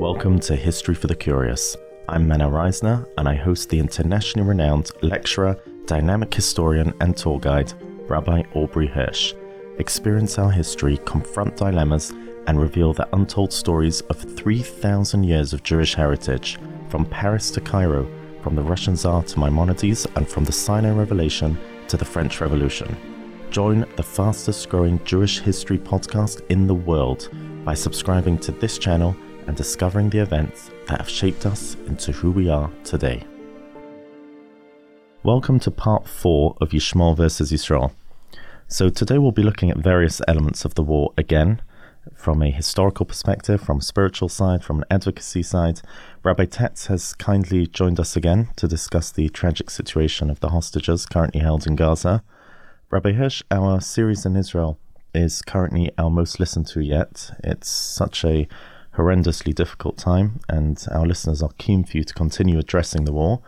Welcome to History for the Curious. I'm Menno Reisner, and I host the internationally renowned lecturer, dynamic historian, and tour guide, Rabbi Aubrey Hirsch. Experience our history, confront dilemmas, and reveal the untold stories of 3,000 years of Jewish heritage, from Paris to Cairo, from the Russian Tsar to Maimonides, and from the Sinai Revelation to the French Revolution. Join the fastest growing Jewish history podcast in the world by subscribing to this channel and discovering the events that have shaped us into who we are today. Welcome to part 4 of Yishmael versus Yisrael. So, today we'll be looking at various elements of the war again, from a historical perspective, from a spiritual side, from an advocacy side. Rabbi Tatz has kindly joined us again to discuss the tragic situation of the hostages currently held in Gaza. Rabbi Hirsch, our series in Israel is currently our most listened to yet. It's such a horrendously difficult time, and our listeners are keen for you to continue addressing the war.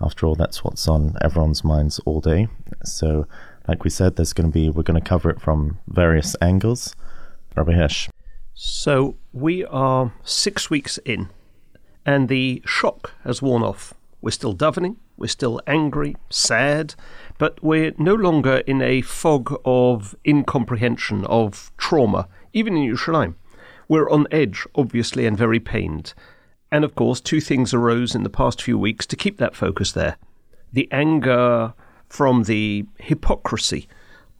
After all, that's what's on everyone's minds all day. So, like we said, there's going to be we're going to cover it from various angles. Rabbi Hirsch. So we are six weeks in, and the shock has worn off. We're still davening, we're still angry, sad, but we're no longer in a fog of incomprehension, of trauma, even in Yerushalayim. We're on edge, obviously, and very pained. And of course, two things arose in the past few weeks to keep that focus there the anger from the hypocrisy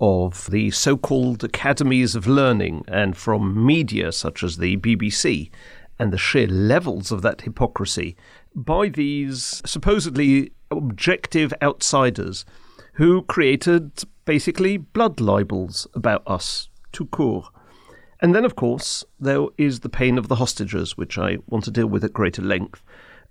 of the so called academies of learning and from media such as the BBC, and the sheer levels of that hypocrisy by these supposedly objective outsiders who created basically blood libels about us, tout court. And then, of course, there is the pain of the hostages, which I want to deal with at greater length,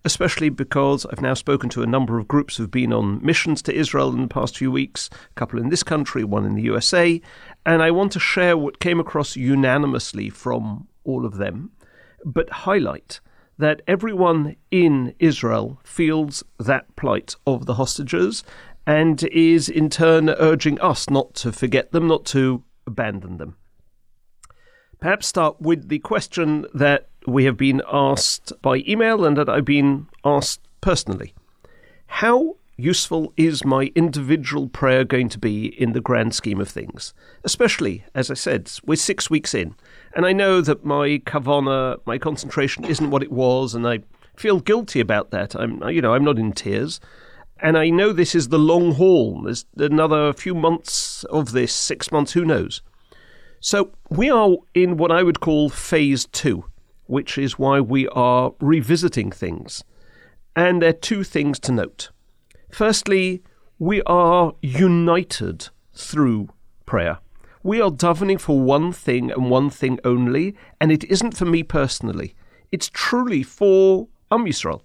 especially because I've now spoken to a number of groups who've been on missions to Israel in the past few weeks, a couple in this country, one in the USA, and I want to share what came across unanimously from all of them, but highlight that everyone in Israel feels that plight of the hostages and is in turn urging us not to forget them, not to abandon them perhaps start with the question that we have been asked by email and that I've been asked personally. How useful is my individual prayer going to be in the grand scheme of things? Especially, as I said, we're six weeks in, and I know that my kavana, my concentration isn't what it was, and I feel guilty about that. I'm, you know, I'm not in tears. And I know this is the long haul. There's another few months of this, six months, who knows. So we are in what I would call phase two, which is why we are revisiting things. And there are two things to note. Firstly, we are united through prayer. We are davening for one thing and one thing only, and it isn't for me personally. It's truly for Am Yisrael.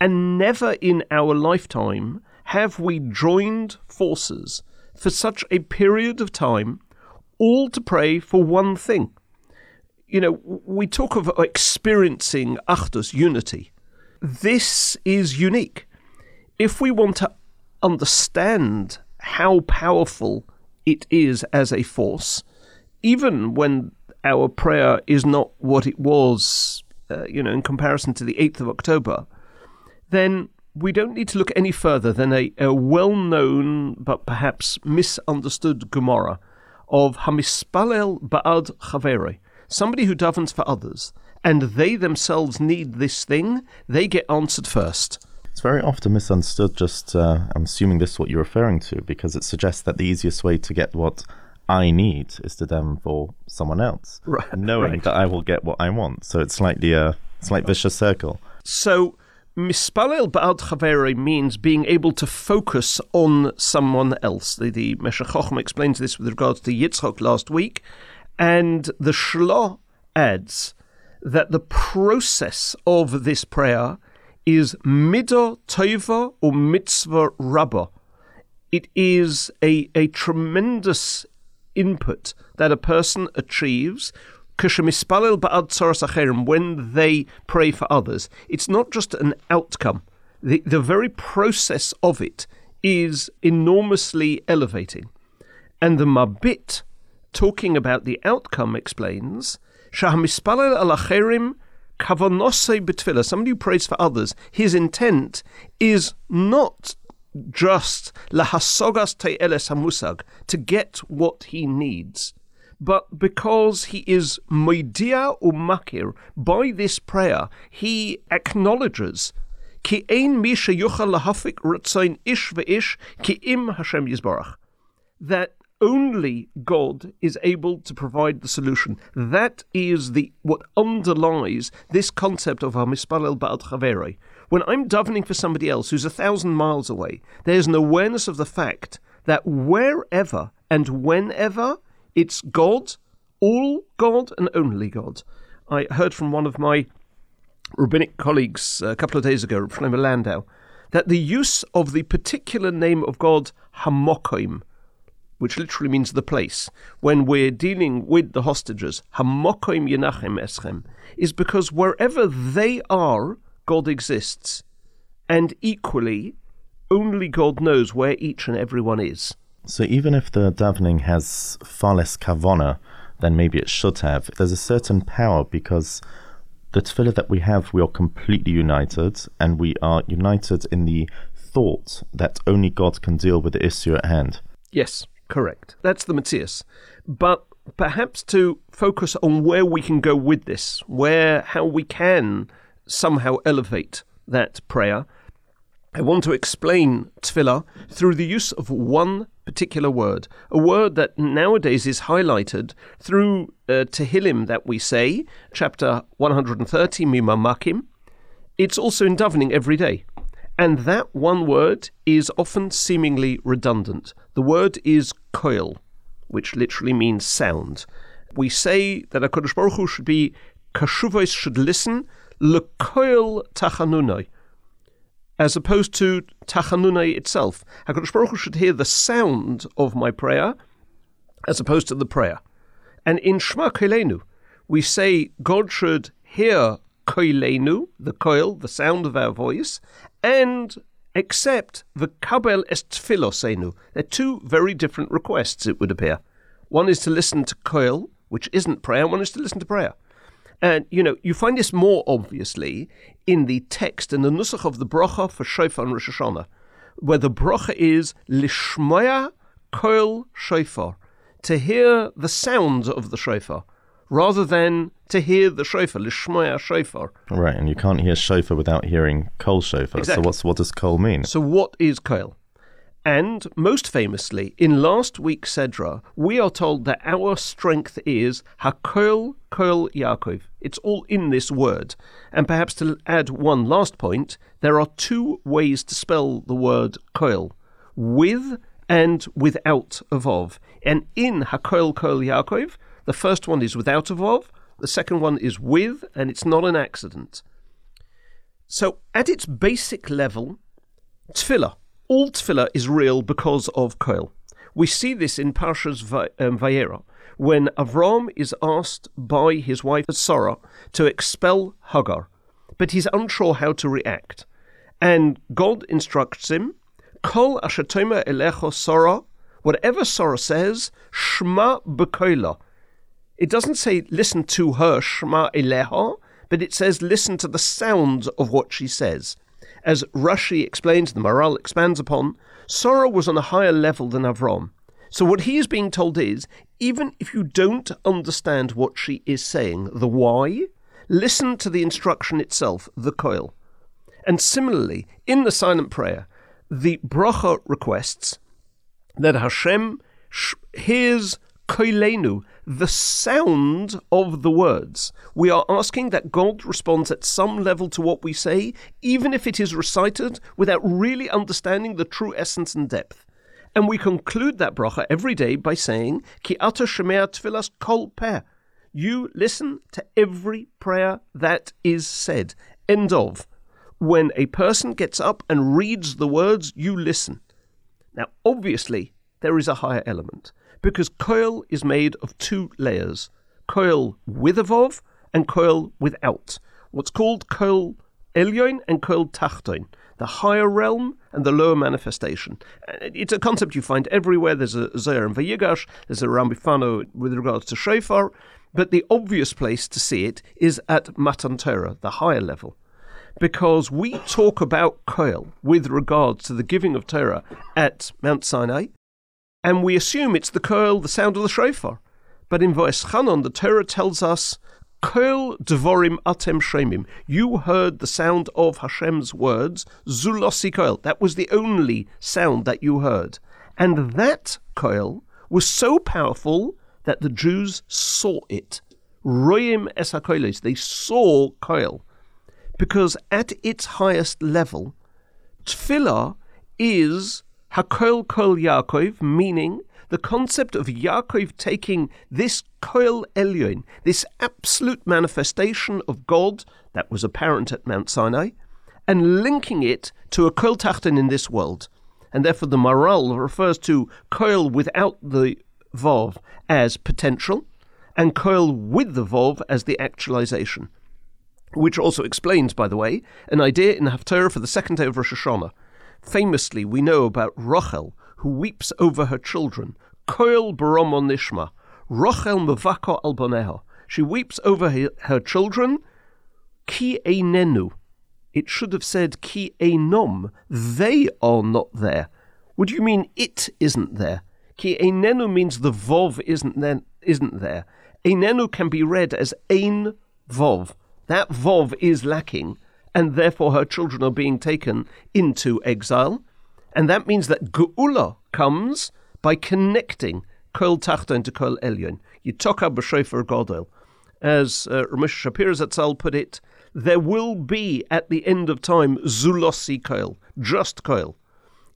And never in our lifetime have we joined forces for such a period of time all to pray for one thing. You know, we talk of experiencing Achdus, unity. This is unique. If we want to understand how powerful it is as a force, even when our prayer is not what it was, uh, you know, in comparison to the 8th of October, then we don't need to look any further than a, a well known but perhaps misunderstood Gemara of Hamispalel Ba'ad Chavere, somebody who davens for others, and they themselves need this thing, they get answered first. It's very often misunderstood, just, uh, I'm assuming this is what you're referring to, because it suggests that the easiest way to get what I need is to daven for someone else, right, knowing right. that I will get what I want. So it's like the, uh, it's like vicious circle. So Mispalel Ba'ad Chavere means being able to focus on someone else. The, the Meshech Chochmah explains this with regards to Yitzchok last week. And the Shlo adds that the process of this prayer is midah tova or mitzvah rabbah. It is a, a tremendous input that a person achieves when they pray for others, it's not just an outcome. The, the very process of it is enormously elevating. And the Mabit, talking about the outcome, explains, Shahmispalel alacherim kavanosei betfila, somebody who prays for others, his intent is not just lahasogas te'eles hamusag, to get what he needs, but because he is moidia umakir, by this prayer, he acknowledges ki ein misha yuchal lahafik rutzain ish ve'ish ki im Hashem yizbarach, that only God is able to provide the solution. That is the what underlies this concept of Hamispalel Ba'al Chavere. When I'm davening for somebody else who's a thousand miles away, there's an awareness of the fact that wherever and whenever it's God, all God and only God. I heard from one of my rabbinic colleagues uh, a couple of days ago, Shlomo Landau, that the use of the particular name of God, Hamokim, which literally means the place, when we're dealing with the hostages, Hamokim Yenachem Eschem, is because wherever they are, God exists. And equally, only God knows where each and every one is. So even if the davening has far less kavana than maybe it should have, there's a certain power because the tefillah that we have, we are completely united, and we are united in the thought that only God can deal with the issue at hand. Yes. Correct. That's the Matthias. But perhaps to focus on where we can go with this, where how we can somehow elevate that prayer. I want to explain tefillah through the use of one particular word, a word that nowadays is highlighted through uh, Tehillim that we say, chapter 130, Mimamakim. It's also in davening every day. And that one word is often seemingly redundant. The word is koil, which literally means sound. We say that HaKadosh Baruch Hu should be, Kashuvos should listen, lekoil tachanunai, as opposed to tachanunai itself. HaKadosh Baruch Hu should hear the sound of my prayer, as opposed to the prayer. And in Shema Koilenu, we say God should hear koilenu, the koil, the sound of our voice, and accept the kabel est tfilosenu. They're two very different requests, it would appear. One is to listen to koil, which isn't prayer, one is to listen to prayer. And, you know, you find this more obviously in the text, in the nusach of the bracha for shofar and Rosh Hashanah, where the bracha is lishmaya koil shofar, to hear the sounds of the shofar rather than to hear the shofar, lishmoya shofar. Right, and you can't hear shofar without hearing kol shofar. Exactly. So what's what does kol mean? So what is kol? And most famously, in last week's Sedra, we are told that our strength is Hakol Kol Yaakov. It's all in this word. And perhaps to add one last point, there are two ways to spell the word Kol with and without a Vov. And in Hakol Kol Yaakov, the first one is without a Vov, the second one is with, and it's not an accident. So, at its basic level, tefillah, all tefillah is real because of Koil. We see this in Parshas um, Vayera, when Avram is asked by his wife Sarah to expel Hagar, but he's unsure how to react. And God instructs him, Kol ashatoma elecho Sarah, whatever Sarah says, Shma bekoila, it doesn't say listen to her, Shema Eleha, but it says listen to the sound of what she says. As Rashi explains, the Maharal expands upon, Sarah was on a higher level than Avram. So what he is being told is, even if you don't understand what she is saying, the why, listen to the instruction itself, the koil. And similarly, in the silent prayer, the bracha requests that Hashem hears koilenu, the sound of the words. We are asking that God responds at some level to what we say, even if it is recited without really understanding the true essence and depth. And we conclude that bracha every day by saying, Ki ata shemea tfilas kol peh. You listen to every prayer that is said. End of. When a person gets up and reads the words, you listen. Now, obviously, there is a higher element because koil is made of two layers koil with a vov and koil without. What's called koil elyon and koil tachton, the higher realm and the lower manifestation. Uh, it's a concept you find everywhere. There's a Zohar and Vayigash, there's a Rambifano with regards to shofar. But the obvious place to see it is at Matan Torah, the higher level, because we talk about Koil with regard to the giving of Torah at Mount Sinai, and we assume it's the Koil, the sound of the shofar. But in Va'eschanon, the Torah tells us, Koil devorim atem shemim. You heard the sound of Hashem's words, Zulosi Koil. That was the only sound that you heard. And that Koil was so powerful that the Jews saw it. Royim es They saw Koil. Because at its highest level, Tfilah is Hakoil Kol Yaakov, meaning the concept of Yaakov taking this Koil Elyon, this absolute manifestation of God that was apparent at Mount Sinai, and linking it to a Koil Tachten in this world. And therefore the Maharal refers to Koil without the Vov as potential, and Koil with the Vov as the actualization. Which also explains, by the way, an idea in the Haftarah for the second day of Rosh Hashanah. Famously, we know about Rachel, who weeps over her children. Koil baromon nishma. Rachel mevako alboneha. She weeps over her, her children. Ki einenu. It should have said ki einom. They are not there. Would you mean it isn't there? Ki einenu means the vov isn't there. Isn't there. Einenu can be read as ein vov. That vov is lacking, and therefore her children are being taken into exile. And that means that Geula comes by connecting Kol Tachta into Kol Elyon. Yitoka b'shofer Godel. As uh, Ramesh Shapir Zatzal put it, there will be at the end of time Zulossi Kol, just Kol.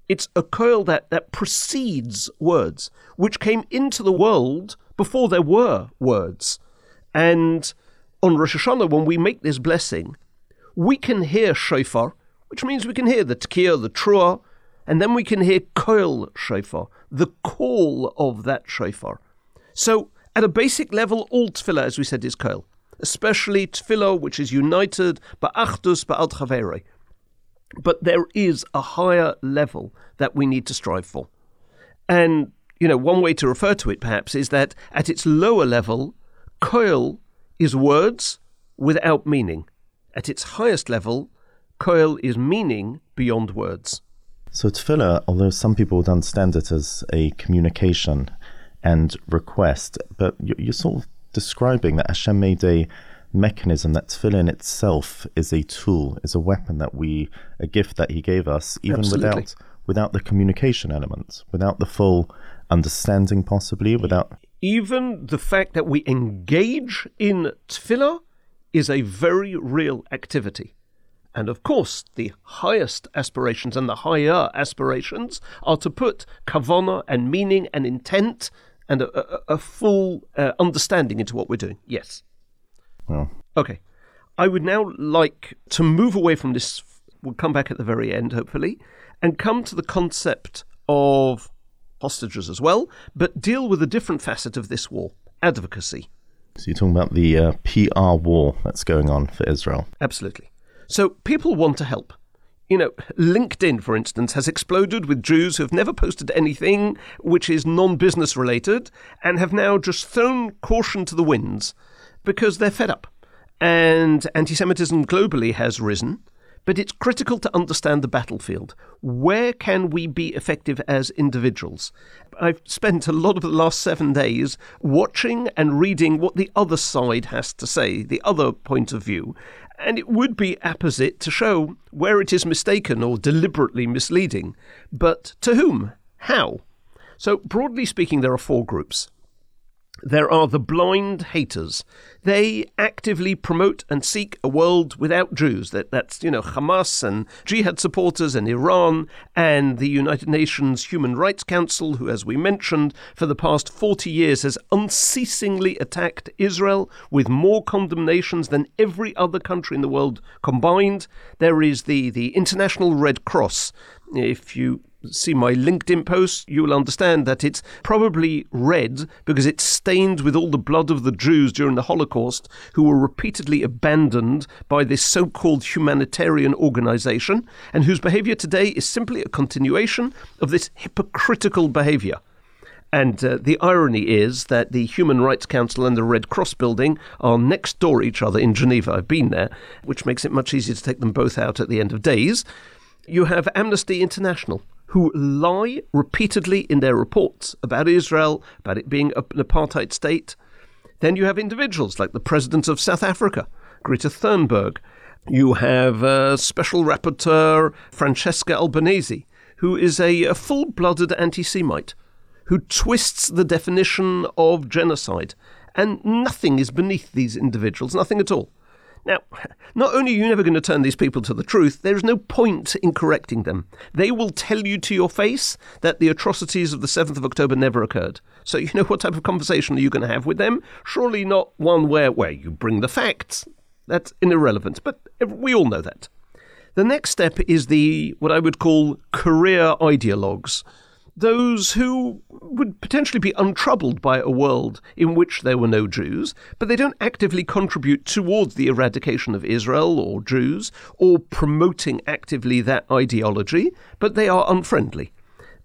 It's a Kol that, that precedes words, which came into the world before there were words. And on Rosh Hashanah, when we make this blessing, we can hear shofar, which means we can hear the tekiah, the trua, and then we can hear koil shofar, the call of that shofar. So, at a basic level, all tefillah, as we said, is koil, especially tefillah, which is united ba'achdus ba'al chavere. But there is a higher level that we need to strive for. And, you know, one way to refer to it perhaps is that at its lower level, koil is words without meaning. At its highest level, koil is meaning beyond words. So tefillah, although some people would understand it as a communication and request, but you're sort of describing that Hashem made a mechanism that tefillah in itself is a tool, is a weapon that we, a gift that He gave us, even Absolutely. without without the communication element, without the full understanding, possibly without. Even the fact that we engage in tefillah is a very real activity. And of course, the highest aspirations and the higher aspirations are to put kavana and meaning and intent and a, a, a full uh, understanding into what we're doing. Yes. Well, Okay. I would now like to move away from this. We'll come back at the very end, hopefully, and come to the concept of hostages as well, but deal with a different facet of this war advocacy. So you're talking about the uh, PR war that's going on for Israel. Absolutely. So people want to help. You know, LinkedIn, for instance, has exploded with Jews who have never posted anything which is non business related and have now just thrown caution to the winds because they're fed up. And anti Semitism globally has risen, but it's critical to understand the battlefield. Where can we be effective as individuals? I've spent a lot of the last seven days watching and reading what the other side has to say, the other point of view, and it would be apposite to show where it is mistaken or deliberately misleading. But to whom? How? So, broadly speaking, there are four groups. There are the blind haters. They actively promote and seek a world without Jews. That, that's, you know, Hamas and jihad supporters and Iran and the United Nations Human Rights Council, who, as we mentioned, for the past 40 years has unceasingly attacked Israel with more condemnations than every other country in the world combined. There is the, the International Red Cross. If you see my LinkedIn post, you will understand that it's probably red because it's stained with all the blood of the Jews during the Holocaust who were repeatedly abandoned by this so called humanitarian organization and whose behavior today is simply a continuation of this hypocritical behavior. And uh, the irony is that the Human Rights Council and the Red Cross building are next door each other in Geneva. I've been there, which makes it much easier to take them both out at the end of days. You have Amnesty International, who lie repeatedly in their reports about Israel, about it being an apartheid state. Then you have individuals like the President of South Africa, Greta Thunberg. You have uh, Special Rapporteur Francesca Albanese, who is a, a full blooded anti Semite who twists the definition of genocide. And nothing is beneath these individuals, nothing at all. Now, not only are you never going to turn these people to the truth, there is no point in correcting them. They will tell you to your face that the atrocities of the 7th of October never occurred. So, you know what type of conversation are you going to have with them? Surely not one where, where you bring the facts. That's irrelevant, but we all know that. The next step is the what I would call career ideologues those who would potentially be untroubled by a world in which there were no Jews, but they don't actively contribute towards the eradication of Israel or Jews or promoting actively that ideology, but they are unfriendly.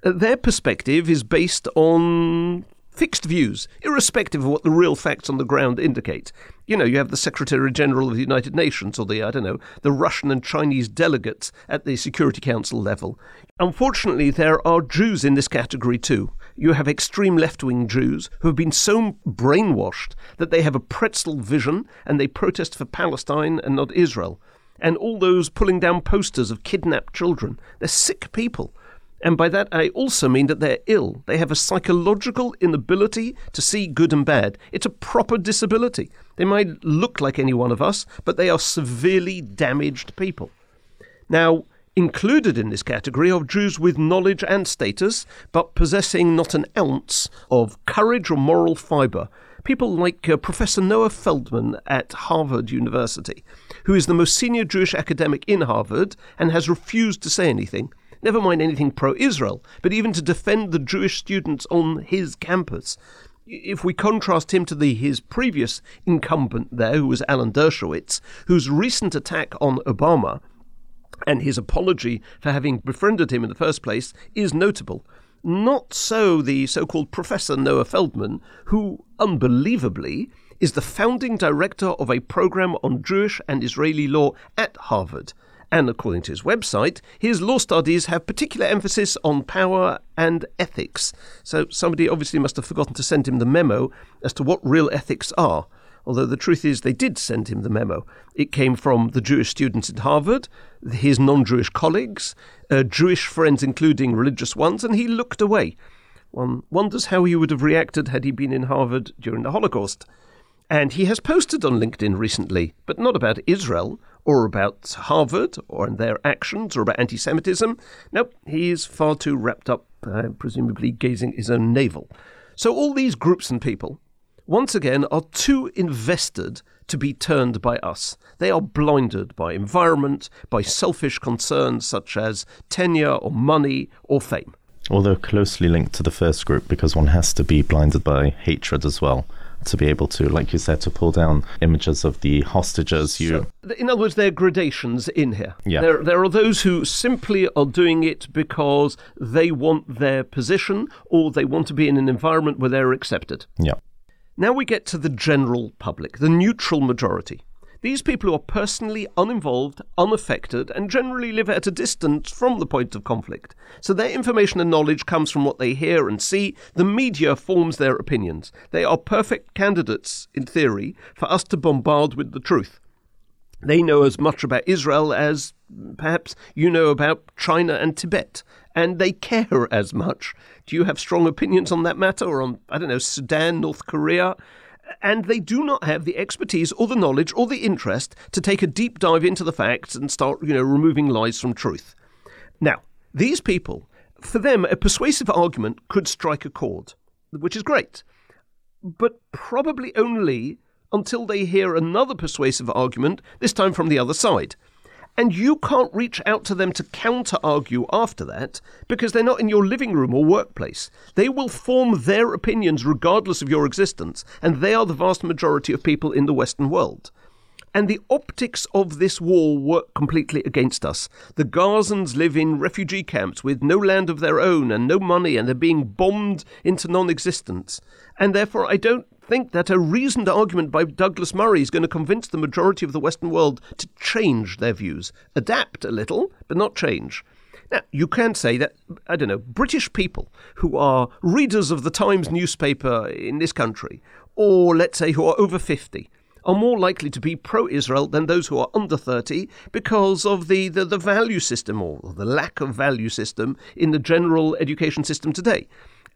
Uh, their perspective is based on fixed views, irrespective of what the real facts on the ground indicate. You know, you have the Secretary General of the United Nations or the, I don't know, the Russian and Chinese delegates at the Security Council level. Unfortunately, there are Jews in this category too. You have extreme left wing Jews who have been so brainwashed that they have a pretzel vision and they protest for Palestine and not Israel. And all those pulling down posters of kidnapped children, they're sick people. And by that, I also mean that they're ill. They have a psychological inability to see good and bad. It's a proper disability. They might look like any one of us, but they are severely damaged people. Now, included in this category are Jews with knowledge and status, but possessing not an ounce of courage or moral fibre. People like uh, Professor Noah Feldman at Harvard University, who is the most senior Jewish academic in Harvard and has refused to say anything never mind anything pro Israel, but even to defend the Jewish students on his campus. If we contrast him to the, his previous incumbent there, who was Alan Dershowitz, whose recent attack on Obama and his apology for having befriended him in the first place is notable. Not so the so called Professor Noah Feldman, who, unbelievably, is the founding director of a program on Jewish and Israeli law at Harvard and according to his website, his law studies have particular emphasis on power and ethics. So somebody obviously must have forgotten to send him the memo as to what real ethics are. Although the truth is, they did send him the memo. It came from the Jewish students at Harvard, his non Jewish colleagues, uh, Jewish friends, including religious ones, and he looked away. One wonders how he would have reacted had he been in Harvard during the Holocaust. And he has posted on LinkedIn recently, but not about Israel, or about Harvard or their actions or about anti Semitism. Nope, he's far too wrapped up, uh, presumably gazing his own navel. So all these groups and people, once again, are too invested to be turned by us. They are blinded by environment, by selfish concerns such as tenure or money or fame. Although closely linked to the first group because one has to be blinded by hatred as well to be able to, like you said, to pull down images of the hostages. You, so, in other words, there are gradations in here. Yeah. There, there are those who simply are doing it because they want their position or they want to be in an environment where they're accepted. Yeah. Now we get to the general public, the neutral majority. These people who are personally uninvolved, unaffected, and generally live at a distance from the point of conflict. So their information and knowledge comes from what they hear and see. The media forms their opinions. They are perfect candidates, in theory, for us to bombard with the truth. They know as much about Israel as perhaps you know about China and Tibet, and they care as much. Do you have strong opinions on that matter, or on, I don't know, Sudan, North Korea? And they do not have the expertise or the knowledge or the interest to take a deep dive into the facts and start, you know, removing lies from truth. Now, these people, for them, a persuasive argument could strike a chord, which is great, but probably only until they hear another persuasive argument, this time from the other side. And you can't reach out to them to counter argue after that because they're not in your living room or workplace. They will form their opinions regardless of your existence, and they are the vast majority of people in the Western world. And the optics of this war work completely against us. The Gazans live in refugee camps with no land of their own and no money, and they're being bombed into non existence. And therefore, I don't think that a reasoned argument by Douglas Murray is going to convince the majority of the Western world to change their views. Adapt a little, but not change. Now, you can say that, I don't know, British people who are readers of the Times newspaper in this country, or let's say who are over 50, are more likely to be pro Israel than those who are under 30 because of the, the, the value system or the lack of value system in the general education system today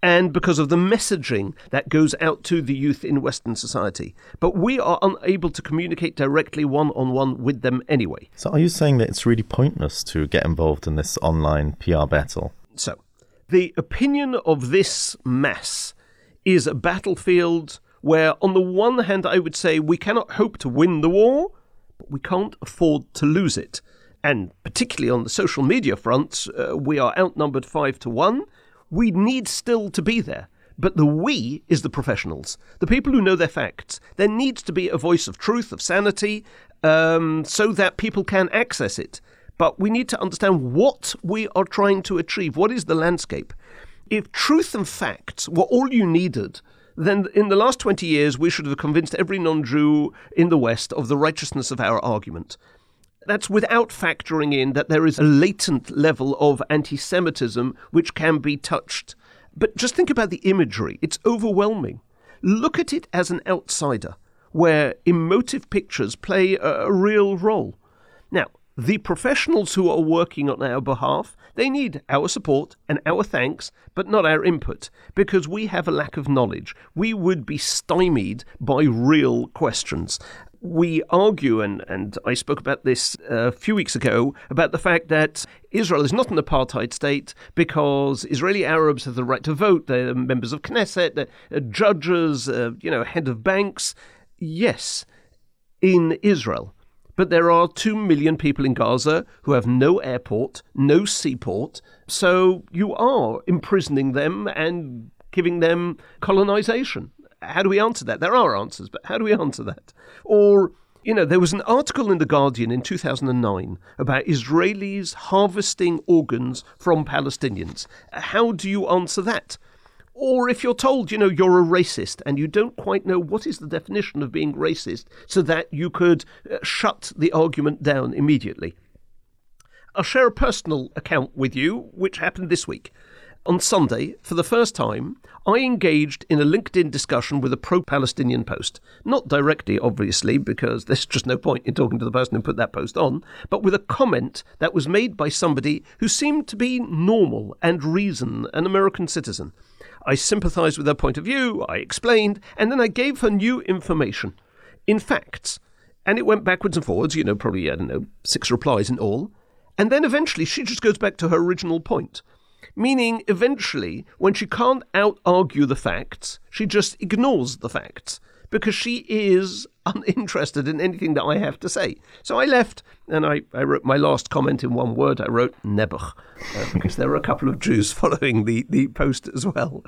and because of the messaging that goes out to the youth in Western society. But we are unable to communicate directly one on one with them anyway. So, are you saying that it's really pointless to get involved in this online PR battle? So, the opinion of this mass is a battlefield where, on the one hand, I would say we cannot hope to win the war, but we can't afford to lose it. And particularly on the social media front, uh, we are outnumbered five to one. We need still to be there. But the we is the professionals, the people who know their facts. There needs to be a voice of truth, of sanity, um, so that people can access it. But we need to understand what we are trying to achieve. What is the landscape? If truth and facts were all you needed, then in the last 20 years, we should have convinced every non Jew in the West of the righteousness of our argument. That's without factoring in that there is a latent level of anti Semitism which can be touched. But just think about the imagery, it's overwhelming. Look at it as an outsider, where emotive pictures play a, real role. Now, the professionals who are working on our behalf, they need our support and our thanks, but not our input, because we have a lack of knowledge. We would be stymied by real questions. We argue, and, and I spoke about this a few weeks ago, about the fact that Israel is not an apartheid state because Israeli Arabs have the right to vote. They're members of Knesset, they're judges, uh, you know, head of banks. Yes, in Israel but there are 2 million people in Gaza who have no airport, no seaport. So you are imprisoning them and giving them colonization. How do we answer that? There are answers, but how do we answer that? Or, you know, there was an article in The Guardian in 2009 about Israelis harvesting organs from Palestinians. How do you answer that? Or if you're told, you know, you're a racist and you don't quite know what is the definition of being racist so that you could uh, shut the argument down immediately. I'll share a personal account with you, which happened this week. On Sunday, for the first time, I engaged in a LinkedIn discussion with a pro Palestinian post. Not directly, obviously, because there's just no point in talking to the person who put that post on, but with a comment that was made by somebody who seemed to be normal and reason, an American citizen. I sympathized with her point of view, I explained, and then I gave her new information in facts. And it went backwards and forwards, you know, probably, I don't know, six replies in all. And then eventually she just goes back to her original point. Meaning, eventually, when she can't out argue the facts, she just ignores the facts because she is uninterested in anything that I have to say. So I left and I, I wrote my last comment in one word. I wrote Nebuch uh, because there were a couple of Jews following the, the post as well.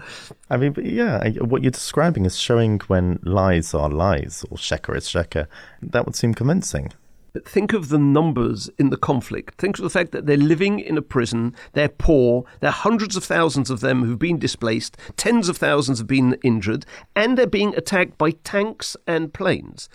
I mean, yeah, what you're describing is showing when lies are lies or sheker is sheker. That would seem convincing. But think of the numbers in the conflict. Think of the fact that they're living in a prison, they're poor, there are hundreds of thousands of them who've been displaced, tens of thousands have been injured, and they're being attacked by tanks and planes.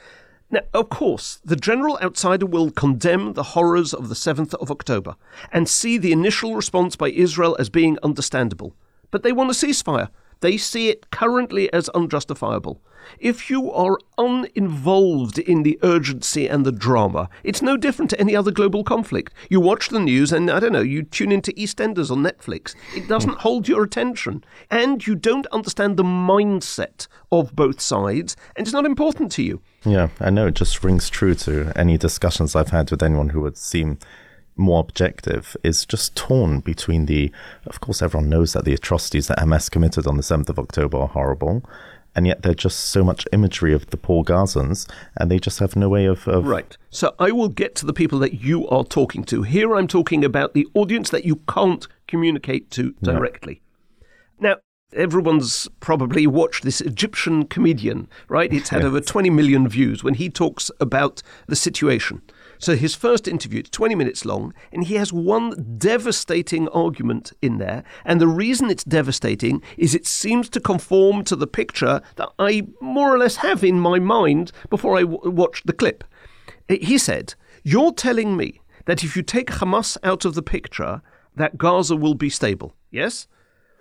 Now, of course, the general outsider will condemn the horrors of the 7th of October and see the initial response by Israel as being understandable. But they want a ceasefire. They see it currently as unjustifiable. If you are uninvolved in the urgency and the drama, it's no different to any other global conflict. You watch the news and, I don't know, you tune into EastEnders on Netflix. It doesn't hmm. hold your attention. And you don't understand the mindset of both sides, and it's not important to you. Yeah, I know. It just rings true to any discussions I've had with anyone who would seem more objective is just torn between the of course everyone knows that the atrocities that Hamas committed on the 7th of October are horrible and yet there's just so much imagery of the poor Gazans, and they just have no way of, of, Right. So I will get to the people that you are talking to. Here I'm talking about the audience that you can't communicate to directly. Now, Everyone's probably watched this Egyptian comedian, right? It's had over 20 million views when he talks about the situation. So his first interview, it's 20 minutes long, and he has one devastating argument in there. And the reason it's devastating is it seems to conform to the picture that I more or less have in my mind before I w- watched the clip. He said, You're telling me that if you take Hamas out of the picture, that Gaza will be stable, yes?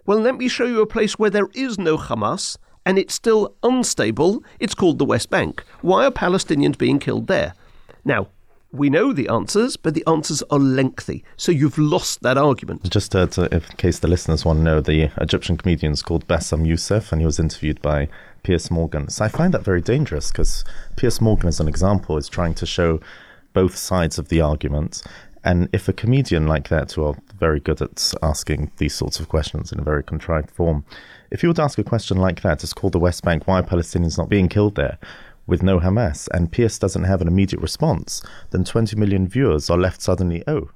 Well, let me show you a place where there is no Hamas and it's still unstable. It's called the West Bank. Why are Palestinians being killed there? Now, we know the answers, but the answers are lengthy. So you've lost that argument. Just uh, to, in case the listeners want to know, the Egyptian comedian is called Bassem Youssef, and he was interviewed by Piers Morgan. So I find that very dangerous because Piers Morgan, as an example, is trying to show both sides of the argument. And if a comedian like that, who are very good at asking these sorts of questions in a very contrived form, if you were to ask a question like that, it's called the West Bank, why are Palestinians not being killed there? With no Hamas, and Piers doesn't have an immediate response, then 20 million viewers are left suddenly, oh,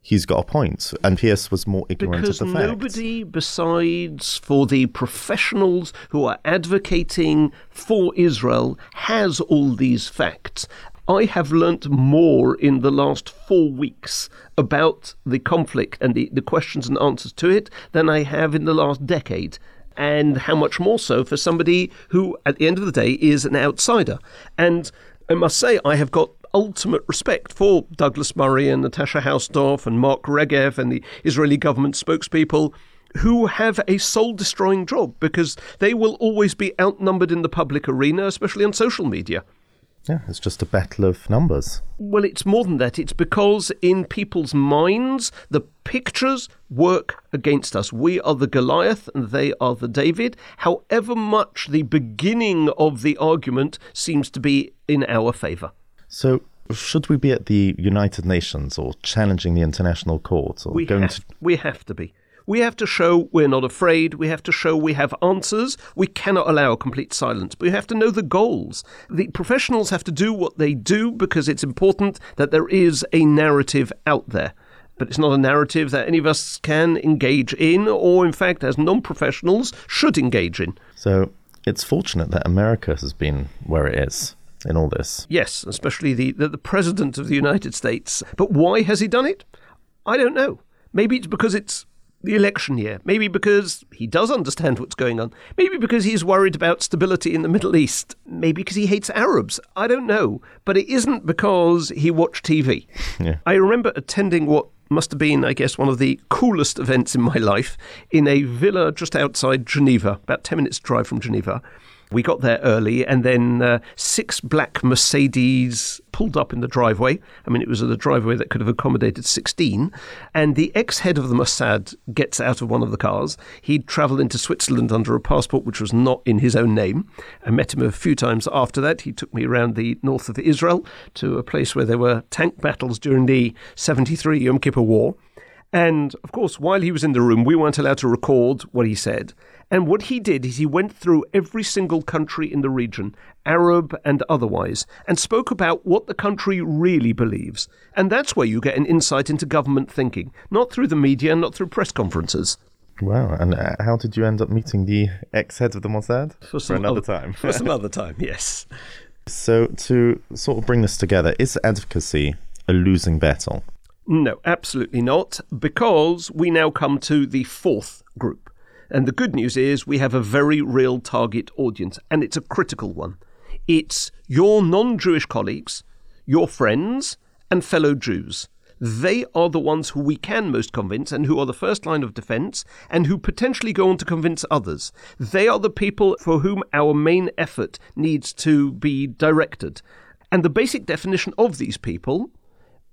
he's got a point. And Piers was more ignorant because of the fact. nobody besides for the professionals who are advocating for Israel has all these facts. I have learnt more in the last four weeks about the conflict and the, the questions and answers to it than I have in the last decade and how much more so for somebody who, at the end of the day, is an outsider. And I must say, I have got ultimate respect for Douglas Murray and Natasha Hausdorff and Mark Regev and the Israeli government spokespeople who have a soul destroying job because they will always be outnumbered in the public arena, especially on social media. Yeah, it's just a battle of numbers. Well, it's more than that. It's because in people's minds, the pictures work against us. We are the Goliath and they are the David, however much the beginning of the argument seems to be in our favour. So, should we be at the United Nations or challenging the international court or we going have, to we have to be. We have to show we're not afraid. We have to show we have answers. We cannot allow complete silence. But we have to know the goals. The professionals have to do what they do because it's important that there is a narrative out there. But it's not a narrative that any of us can engage in, or in fact, as non professionals, should engage in. So it's fortunate that America has been where it is in all this. Yes, especially the, the, the President of the United States. But why has he done it? I don't know. Maybe it's because it's the election year. Maybe because he does understand what's going on. Maybe because he's worried about stability in the Middle East. Maybe because he hates Arabs. I don't know. But it isn't because he watched TV. Yeah. I remember attending what must have been, I guess, one of the coolest events in my life in a villa just outside Geneva, about 10 minutes' drive from Geneva. We got there early, and then uh, six black Mercedes pulled up in the driveway. I mean, it was a driveway that could have accommodated 16. And the ex head of the Mossad gets out of one of the cars. He'd travelled into Switzerland under a passport which was not in his own name. I met him a few times after that. He took me around the north of Israel to a place where there were tank battles during the 73 Yom Kippur War. And of course, while he was in the room, we weren't allowed to record what he said. And what he did is he went through every single country in the region, Arab and otherwise, and spoke about what the country really believes. And that's where you get an insight into government thinking, not through the media, not through press conferences. Wow. And uh, how did you end up meeting the ex head of the Mossad? For, some another other- time. For some other time, yes. So, to sort of bring this together, is advocacy a losing battle? No, absolutely not, because we now come to the fourth group. And the good news is we have a very real target audience, and it's a critical one. It's your non Jewish colleagues, your friends, and fellow Jews. They are the ones who we can most convince and who are the first line of defense and who potentially go on to convince others. They are the people for whom our main effort needs to be directed. And the basic definition of these people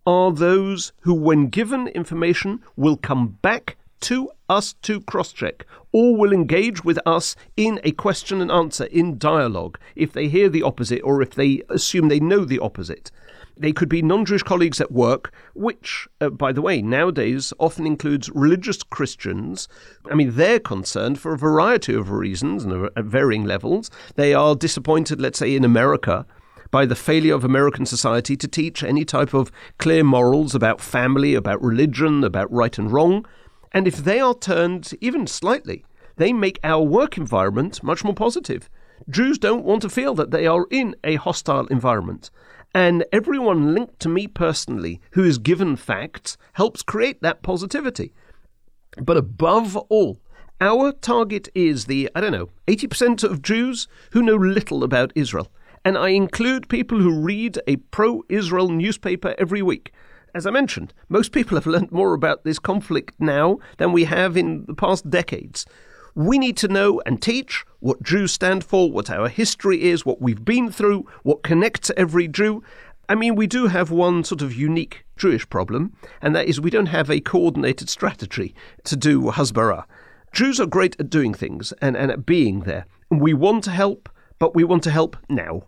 are those who, when given information, will come back to us to cross check or will engage with us in a question and answer, in dialogue, if they hear the opposite or if they assume they know the opposite. They could be non Jewish colleagues at work, which, uh, by the way, nowadays often includes religious Christians. I mean, they're concerned for a variety of reasons and at varying levels. They are disappointed, let's say, in America by the failure of American society to teach any type of clear morals about family, about religion, about right and wrong. And if they are turned even slightly They make our work environment much more positive. Jews don't want to feel that they are in a hostile environment. And everyone linked to me personally who is given facts helps create that positivity. But above all, our target is the, I don't know, 80% of Jews who know little about Israel. And I include people who read a pro Israel newspaper every week. As I mentioned, most people have learned more about this conflict now than we have in the past decades. We need to know and teach what Jews stand for, what our history is, what we've been through, what connects every Jew. I mean, we do have one sort of unique Jewish problem, and that is we don't have a coordinated strategy to do Hasbara. Jews are great at doing things and, and at being there. We want to help, but we want to help now.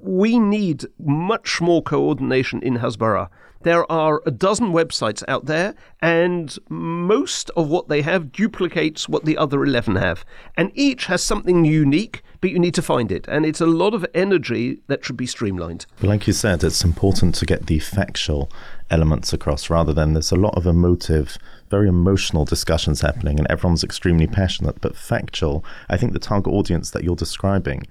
We need much more coordination in Hasbara. There are a dozen websites out there, and most of what they have duplicates what the other 11 have. And each has something unique, but you need to find it. And it's a lot of energy that should be streamlined. Like you said, it's important to get the factual elements across rather than there's a lot of emotive, very emotional discussions happening, and everyone's extremely passionate, but factual. I think the target audience that you're describing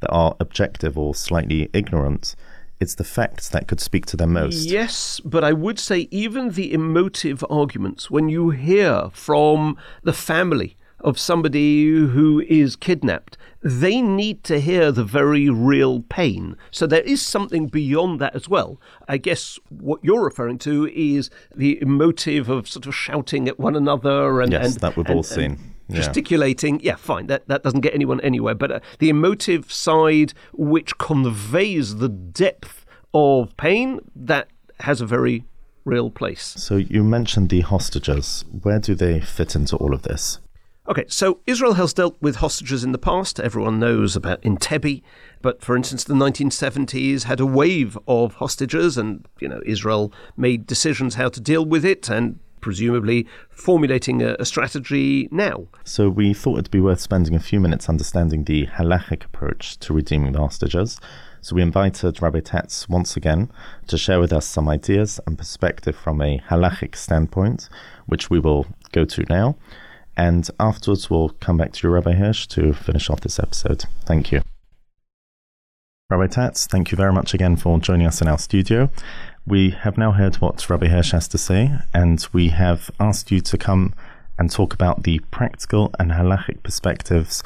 that are objective or slightly ignorant it's the facts that could speak to them most. Yes, but I would say even the emotive arguments, when you hear from the family of somebody who is kidnapped, they need to hear the very real pain. So there is something beyond that as well. I guess what you're referring to is the emotive of sort of shouting at one another and yes, and, that we've and, all seen. Yeah. gesticulating yeah fine that, that doesn't get anyone anywhere but uh, the emotive side which conveys the depth of pain that has a very real place so you mentioned the hostages where do they fit into all of this Okay, so Israel has dealt with hostages in the past. Everyone knows about Entebbe, but for instance, the 1970s had a wave of hostages, and you know Israel made decisions how to deal with it, and presumably formulating a, a, strategy now. So we thought it'd be worth spending a few minutes understanding the halachic approach to redeeming the hostages. So we invited Rabbi Tatz once again to share with us some ideas and perspective from a halachic standpoint, which we will go to now. And afterwards, we'll come back to you, Rabbi Hirsch, to finish off this episode. Thank you. Rabbi Tatz, thank you very much again for joining us in our studio. We have now heard what Rabbi Hirsch has to say, and we have asked you to come and talk about the practical and halachic perspectives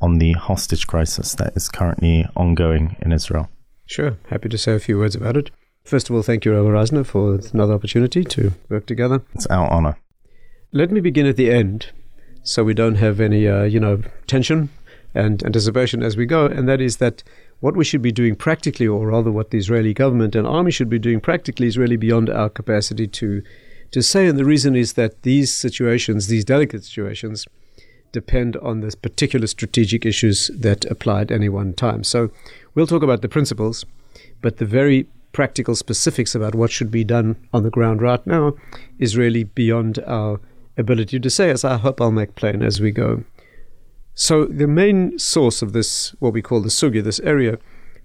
on the hostage crisis that is currently ongoing in Israel. Sure, happy to say a few words about it. First of all, thank you, Rabbi Rosner, for another opportunity to work together. It's our honor. Let me begin at the end so we don't have any, uh, you know, tension and anticipation as we go, and that is that what we should be doing practically, or rather what the Israeli government and army should be doing practically, is really beyond our capacity to to say. And the reason is that these situations, these delicate situations, depend on the particular strategic issues that apply at any one time. So we'll talk about the principles, but the very practical specifics about what should be done on the ground right now is really beyond our ability to say, as I hope I'll make plain as we go. So the main source of this, what we call the sugya, this area,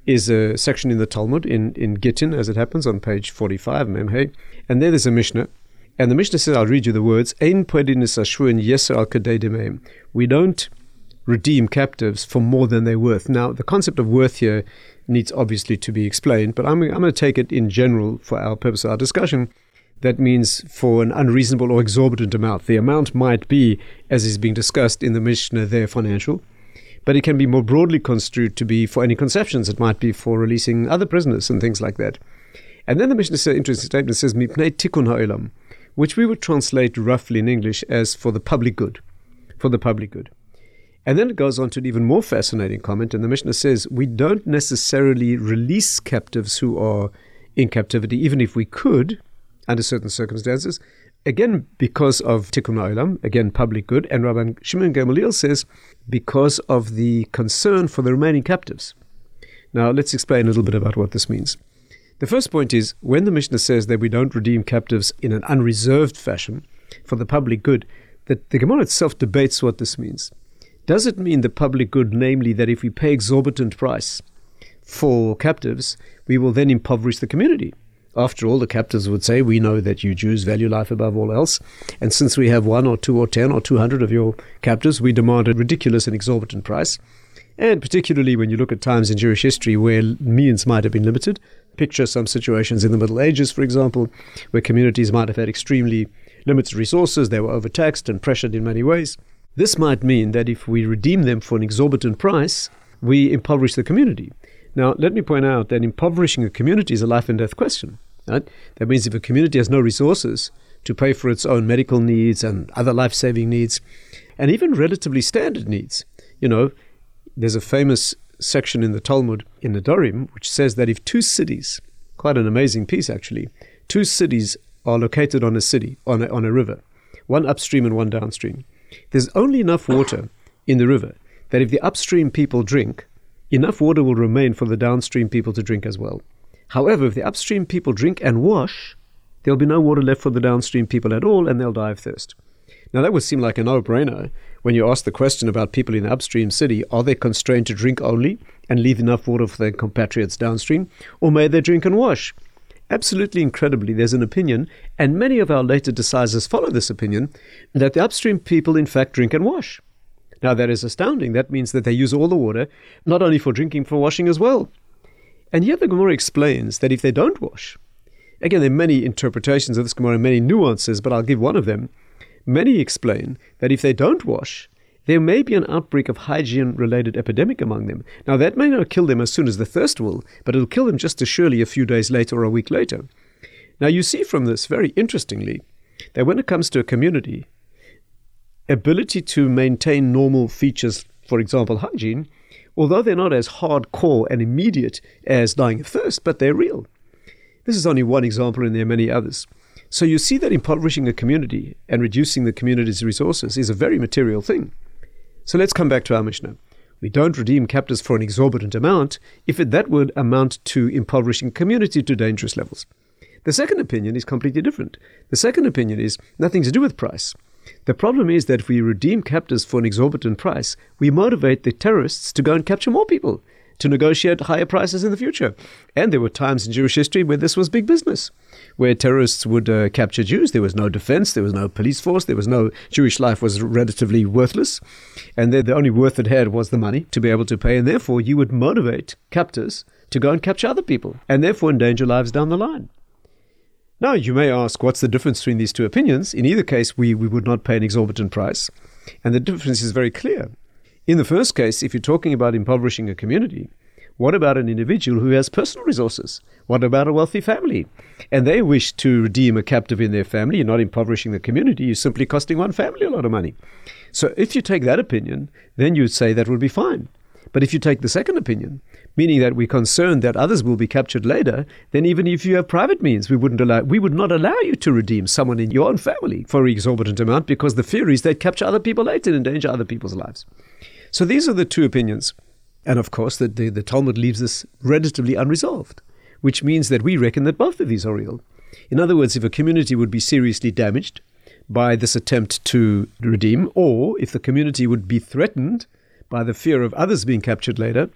is a section in the Talmud in, in Gittin, as it happens, on page 45, Memhe. And there there's a Mishnah. And the Mishnah says, I'll read you the words, Ein yeser al We don't redeem captives for more than they're worth. Now, the concept of worth here needs obviously to be explained, but I'm, I'm going to take it in general for our purpose of our discussion that means for an unreasonable or exorbitant amount. The amount might be, as is being discussed in the Mishnah, there financial, but it can be more broadly construed to be for any conceptions. It might be for releasing other prisoners and things like that. And then the Mishnah says, interesting statement, says, Mipnei tikkun ha'olam, which we would translate roughly in English as for the public good. For the public good. And then it goes on to an even more fascinating comment, and the Mishnah says, we don't necessarily release captives who are in captivity, even if we could, under certain circumstances. Again, because of tikkun olam, again, public good. And Rabbi Shimon Gamaliel says, because of the concern for the remaining captives. Now, let's explain a little bit about what this means. The first point is when the Mishnah says that we don't redeem captives in an unreserved fashion for the public good, that the Gemara itself debates what this means. Does it mean the public good, namely that if we pay exorbitant price for captives, we will then impoverish the community? After all, the captors would say, We know that you Jews value life above all else. And since we have one or two or ten or two hundred of your captives, we demand a ridiculous and exorbitant price. And particularly when you look at times in Jewish history where means might have been limited, picture some situations in the Middle Ages, for example, where communities might have had extremely limited resources, they were overtaxed and pressured in many ways. This might mean that if we redeem them for an exorbitant price, we impoverish the community. Now, let me point out that impoverishing a community is a life and death question. Right? That means if a community has no resources to pay for its own medical needs and other life saving needs, and even relatively standard needs, you know, there's a famous section in the Talmud in Nedarim which says that if two cities, quite an amazing piece actually, two cities are located on a city, on a, on a river, one upstream and one downstream, there's only enough water in the river that if the upstream people drink, enough water will remain for the downstream people to drink as well. However, if the upstream people drink and wash, there'll be no water left for the downstream people at all, and they'll die of thirst. Now, that would seem like a no brainer when you ask the question about people in the upstream city are they constrained to drink only and leave enough water for their compatriots downstream, or may they drink and wash? Absolutely incredibly, there's an opinion, and many of our later decisors follow this opinion, that the upstream people in fact drink and wash. Now, that is astounding. That means that they use all the water, not only for drinking, for washing as well. And yet the Gemara explains that if they don't wash, again, there are many interpretations of this Gemara, many nuances, but I'll give one of them. Many explain that if they don't wash, there may be an outbreak of hygiene related epidemic among them. Now, that may not kill them as soon as the thirst will, but it'll kill them just as surely a few days later or a week later. Now, you see from this, very interestingly, that when it comes to a community, ability to maintain normal features, for example, hygiene, although they're not as hardcore and immediate as dying of thirst, but they're real. This is only one example, and there are many others. So you see that impoverishing a community and reducing the community's resources is a very material thing. So let's come back to our Mishnah. We don't redeem captives for an exorbitant amount if it, that would amount to impoverishing community to dangerous levels. The second opinion is completely different. The second opinion is nothing to do with price. The problem is that if we redeem captives for an exorbitant price, we motivate the terrorists to go and capture more people, to negotiate higher prices in the future. And there were times in Jewish history where this was big business, where terrorists would uh, capture Jews. There was no defense, there was no police force, there was no Jewish life was relatively worthless, and the only worth it had was the money to be able to pay. And therefore, you would motivate captors to go and capture other people, and therefore endanger lives down the line. Now, you may ask, what's the difference between these two opinions? In either case, we, we would not pay an exorbitant price. And the difference is very clear. In the first case, if you're talking about impoverishing a community, what about an individual who has personal resources? What about a wealthy family? And they wish to redeem a captive in their family. You're not impoverishing the community, you're simply costing one family a lot of money. So if you take that opinion, then you'd say that would be fine. But if you take the second opinion, meaning that we're concerned that others will be captured later, then even if you have private means, we wouldn't allow we would not allow you to redeem someone in your own family for an exorbitant amount because the fear is they'd capture other people later and endanger other people's lives. So these are the two opinions. And of course, the, the, the Talmud leaves this relatively unresolved, which means that we reckon that both of these are real. In other words, if a community would be seriously damaged by this attempt to redeem, or if the community would be threatened by the fear of others being captured later,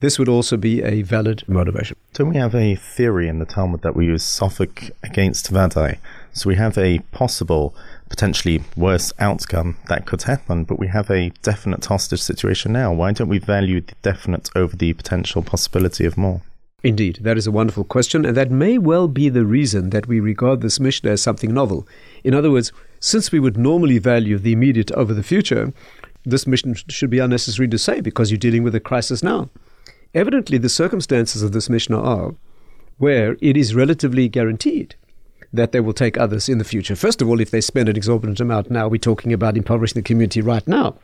this would also be a valid motivation. Don't we have a theory in the Talmud that we use Safek against Vadai? So we have a possible, potentially worse outcome that could happen, but we have a definite hostage situation now. Why don't we value the definite over the potential possibility of more? Indeed, that is a wonderful question, and that may well be the reason that we regard this Mishnah as something novel. In other words, since we would normally value the immediate over the future, this Mishnah should be unnecessary to say because you're dealing with a crisis now. Evidently, the circumstances of this Mishnah are where it is relatively guaranteed that they will take others in the future. First of all, if they spend an exorbitant amount now, we're talking about impoverishing the community right now.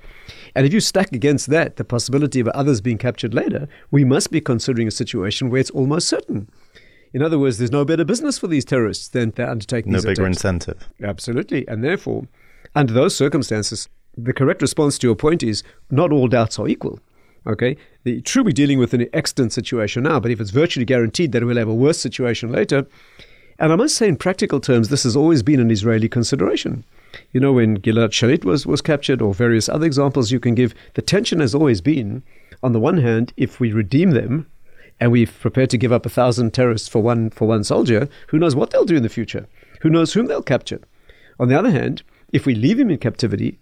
And if you stack against that the possibility of others being captured later, we must be considering a situation where it's almost certain. In other words, there's no better business for these terrorists than to undertake no bigger attacks. incentive. Absolutely. And therefore, under those circumstances, the correct response to your point is not all doubts are equal. Okay, the, true we're dealing with an excellent situation now, but if it's virtually guaranteed that we'll have a worse situation later, and I must say, in practical terms, this has always been an Israeli consideration. You know, when Gilad Shalit was, was captured, or various other examples you can give, the tension has always been, on the one hand, if we redeem them and we've prepared to give up a thousand terrorists for one for one soldier, who knows what they'll do in the future? Who knows whom they'll capture? On the other hand, if we leave him in captivity,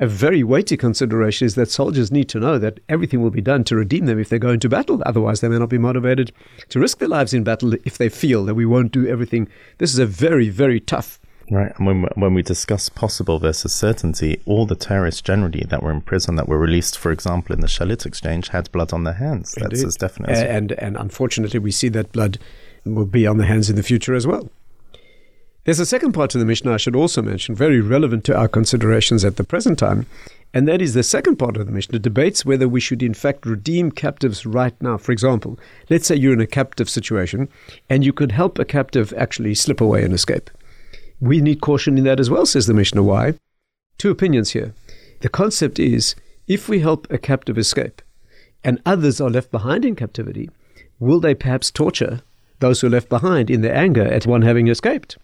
a very weighty consideration is that soldiers need to know that everything will be done to redeem them if they go into battle. Otherwise, they may not be motivated to risk their lives in battle if they feel that we won't do everything. This is a very, very tough Right. And when, when we discuss possible versus certainty, all the terrorists generally that were in prison that were released, for example, in the Shalit exchange, had blood on their hands. That's Indeed. as definite as and, and unfortunately, we see that blood will be on the hands in the future as well. There's a second part to the Mishnah I should also mention, very relevant to our considerations at the present time, and that is the second part of the Mishnah debates whether we should in fact redeem captives right now. For example, let's say you're in a captive situation and you could help a captive actually slip away and escape. We need caution in that as well, says the Mishnah. Why? Two opinions here. The concept is if we help a captive escape and others are left behind in captivity, will they perhaps torture those who are left behind in their anger at one having escaped?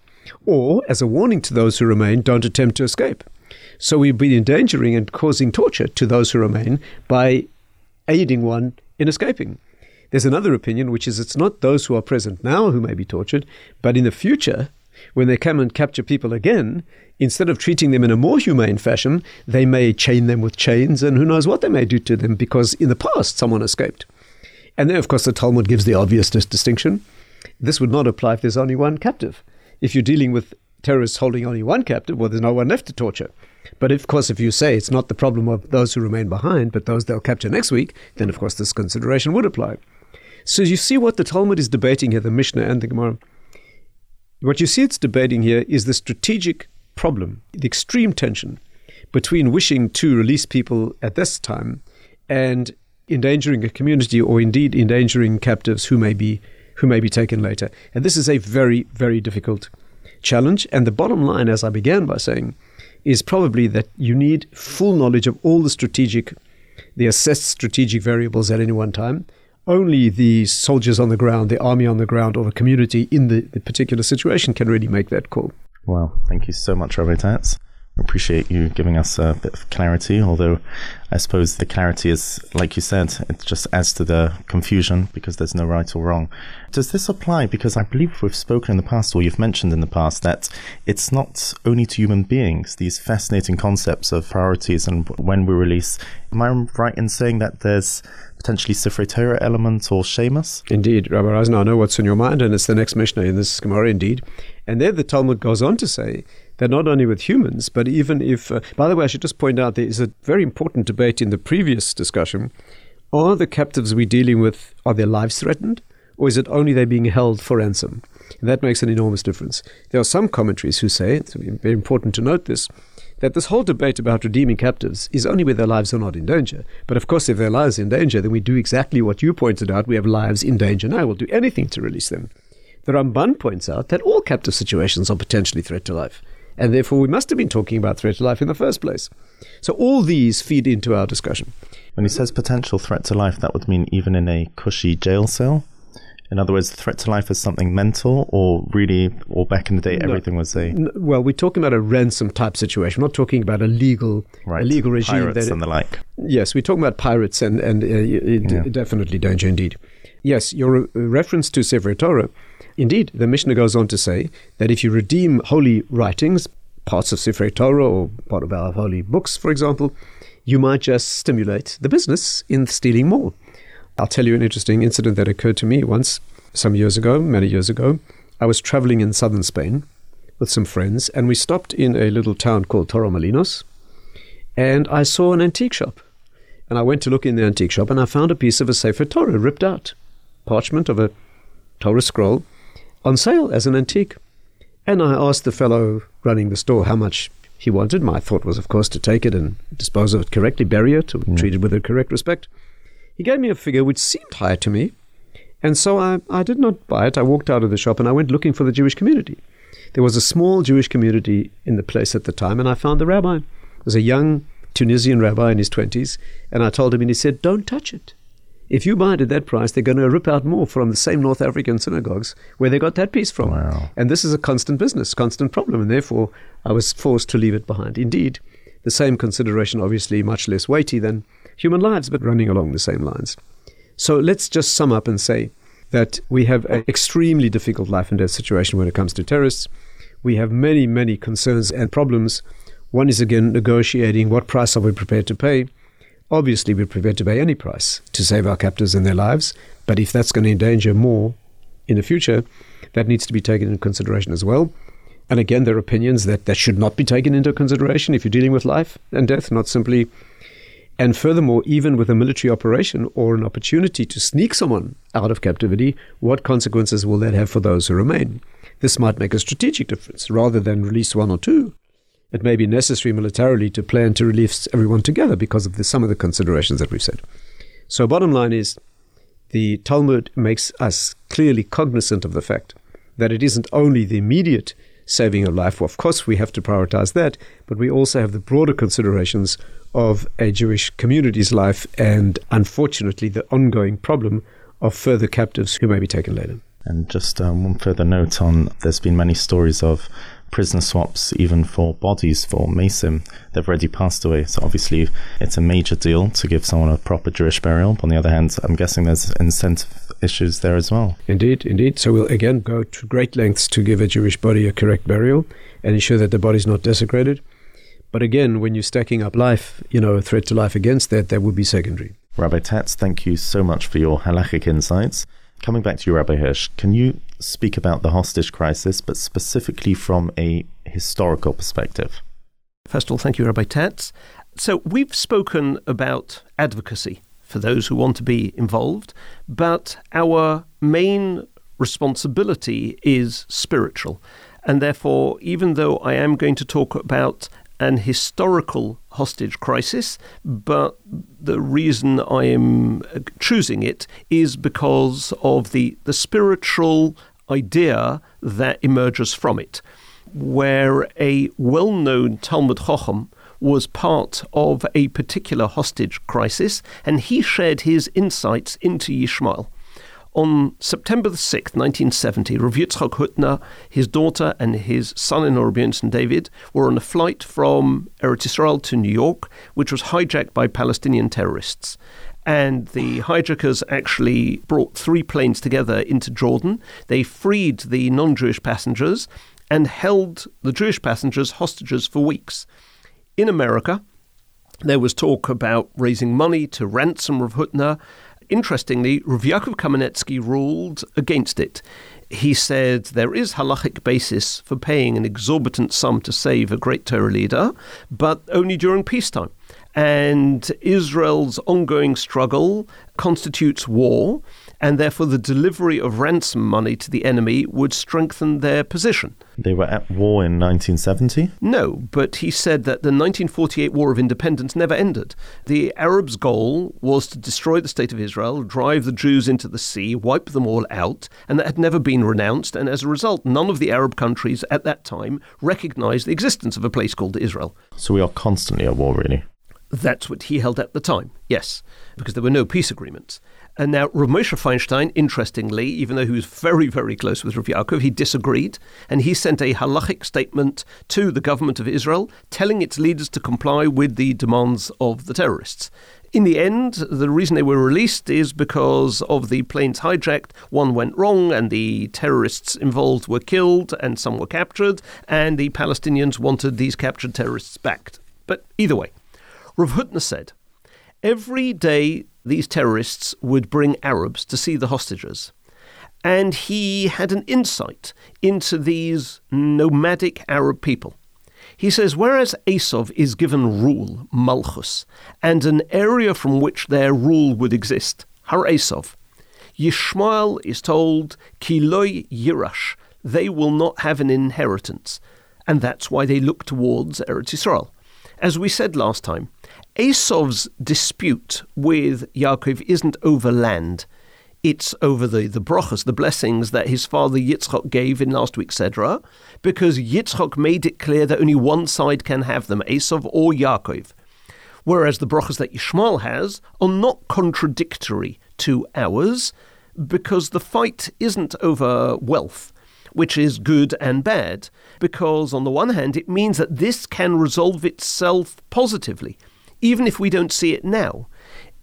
Or, as a warning to those who remain, don't attempt to escape. So we've been endangering and causing torture to those who remain by aiding one in escaping. There's another opinion, which is it's not those who are present now who may be tortured, but in the future, when they come and capture people again, instead of treating them in a more humane fashion, they may chain them with chains and who knows what they may do to them because in the past someone escaped. And then, of course, the Talmud gives the obvious distinction. This would not apply if there's only one captive. If you're dealing with terrorists holding only one captive, well, there's no one left to torture. But of course, if you say it's not the problem of those who remain behind, but those they'll capture next week, then of course this consideration would apply. So you see what the Talmud is debating here, the Mishnah and the Gemara. What you see it's debating here is the strategic problem, the extreme tension between wishing to release people at this time and endangering a community or indeed endangering captives who may be who may be taken later. And this is a very, very difficult challenge. And the bottom line, as I began by saying, is probably that you need full knowledge of all the strategic, the assessed strategic variables at any one time. Only the soldiers on the ground, the army on the ground, or the community in the, the particular situation can really make that call. Well, thank you so much, Rabbi Tatz. Appreciate you giving us a bit of clarity, although I suppose the clarity is, like you said, it just adds to the confusion because there's no right or wrong. Does this apply? Because I believe we've spoken in the past, or you've mentioned in the past, that it's not only to human beings, these fascinating concepts of priorities and when we release. Am I right in saying that there's potentially Sifrei Torah element or Shemus? Indeed, Rabbi Reisner, I know what's in your mind, and it's the next Mishnah in this Gemara, indeed. And there the Talmud goes on to say that not only with humans, but even if, uh, by the way, I should just point out there is a very important debate in the previous discussion. Are the captives we're dealing with, are their lives threatened? Or is it only they're being held for ransom? And that makes an enormous difference. There are some commentaries who say, it's very important to note this, that this whole debate about redeeming captives is only where their lives are not in danger. But of course, if their lives are in danger, then we do exactly what you pointed out. We have lives in danger now. We'll do anything to release them. The Ramban points out that all captive situations are potentially threat to life and therefore we must have been talking about threat to life in the first place. So all these feed into our discussion. When he says potential threat to life, that would mean even in a cushy jail cell. In other words, threat to life is something mental, or really, or back in the day, No. everything was a Well, we're talking about a ransom type situation. We're not talking about a legal, right a legal regime. pirates that, and the like. yes, we're talking about pirates and and uh, Yeah. definitely danger indeed. Yes, your uh, reference to Sefer Torah, indeed, the Mishnah goes on to say that if you redeem holy writings, parts of Sefer Torah or part of our holy books, for example, you might just stimulate the business in stealing more. I'll tell you an interesting incident that occurred to me once, some years ago, many years ago. I was traveling in southern Spain with some friends, and we stopped in a little town called Torremolinos, and I saw an antique shop. And I went to look in the antique shop, and I found a piece of a Sefer Torah ripped out, parchment of a Torah scroll, on sale as an antique. And I asked the fellow running the store how much he wanted. My thought was, of course, to take it and dispose of it correctly, bury it, or mm. treat it with the correct respect. He gave me a figure which seemed high to me, and so I, I did not buy it. I walked out of the shop and I went looking for the Jewish community. There was a small Jewish community in the place at the time, and I found the rabbi. It was a young Tunisian rabbi in his 20s, and I told him, and he said, Don't touch it. If you buy it at that price, they're going to rip out more from the same North African synagogues where they got that piece from. Wow. And this is a constant business, constant problem, and therefore I was forced to leave it behind. Indeed, the same consideration, obviously much less weighty than human lives, but running along the same lines. So let's just sum up and say that we have an extremely difficult life and death situation when it comes to terrorists. We have many, many concerns and problems. One is again negotiating what price are we prepared to pay. Obviously, we're prepared to pay any price to save our captors and their lives, but if that's going to endanger more in the future, that needs to be taken into consideration as well. And again, there are opinions that that should not be taken into consideration if you're dealing with life and death, not simply. And furthermore, even with a military operation or an opportunity to sneak someone out of captivity, what consequences will that have for those who remain? This might make a strategic difference. Rather than release one or two, it may be necessary militarily to plan to release everyone together because of the, some of the considerations that we've said. So, bottom line is the Talmud makes us clearly cognizant of the fact that it isn't only the immediate saving of life. Well, of course, we have to prioritize that, but we also have the broader considerations of a Jewish community's life and, unfortunately, the ongoing problem of further captives who may be taken later. And just um, one further note on there's been many stories of prisoner swaps, even for bodies for Mason. They've already passed away. So obviously, it's a major deal to give someone a proper Jewish burial. But on the other hand, I'm guessing there's incentive issues there as well. Indeed, indeed. So we'll again go to great lengths to give a Jewish body a correct burial and ensure that the body's not desecrated. But again, when you're stacking up life, you know, a threat to life against that, that would be secondary. Rabbi Tatz, thank you so much for your halachic insights. Coming back to you, Rabbi Hirsch, can you speak about the hostage crisis, but specifically from a historical perspective? First of all, thank you, Rabbi Tatz. So, we've spoken about advocacy for those who want to be involved, but our main responsibility is spiritual. And therefore, even though I am going to talk about an historical hostage crisis, but the reason I am uh, choosing it is because of the, the spiritual idea that emerges from it, where a well known Talmid Chochem was part of a particular hostage crisis, and he shared his insights into Yishmael. On September the 6th, 1970, Rav Yitzchak Hutner, his daughter, and his son-in-law Rabbi David were on a flight from Eretz Israel to New York, which was hijacked by Palestinian terrorists. And the hijackers actually brought three planes together into Jordan. They freed the non-Jewish passengers and held the Jewish passengers hostages for weeks. In America, there was talk about raising money to ransom Rav Hutner Interestingly, Rav Kamenetsky ruled against it. He said there is halachic basis for paying an exorbitant sum to save a great Torah leader, but only during peacetime. And Israel's ongoing struggle constitutes war, and therefore the delivery of ransom money to the enemy would strengthen their position. They were at war in 1970? No, but he said that the 1948 War of Independence never ended. The Arabs' goal was to destroy the state of Israel, drive the Jews into the sea, wipe them all out, and that had never been renounced. And as a result, none of the Arab countries at that time recognized the existence of a place called Israel. So we are constantly at war, really. That's what he held at the time, yes, because there were no peace agreements. And now Rav Moshe Feinstein, interestingly, even though he was very, very close with Rav Yaakov, he disagreed, and he sent a halachic statement to the government of Israel, telling its leaders to comply with the demands of the terrorists. In the end, the reason they were released is because of the planes hijacked. One went wrong, and the terrorists involved were killed, and some were captured, and the Palestinians wanted these captured terrorists back. But either way, Rav Hutner said, Every day these terrorists would bring Arabs to see the hostages. And he had an insight into these nomadic Arab people. He says, whereas Esav is given rule, Malchus, and an area from which their rule would exist, Har Esav, Yishmael is told, Kiloi Yirash, they will not have an inheritance. And that's why they look towards Eretz Yisrael. As we said last time, Esav's dispute with Yaakov isn't over land. It's over the, the brachas, the blessings that his father Yitzchok gave in last week's Sedra, because Yitzchok made it clear that only one side can have them, Esav or Yaakov. Whereas the brachas that Yishmael has are not contradictory to ours, because the fight isn't over wealth which is good and bad, because on the one hand, it means that this can resolve itself positively even if we don't see it now.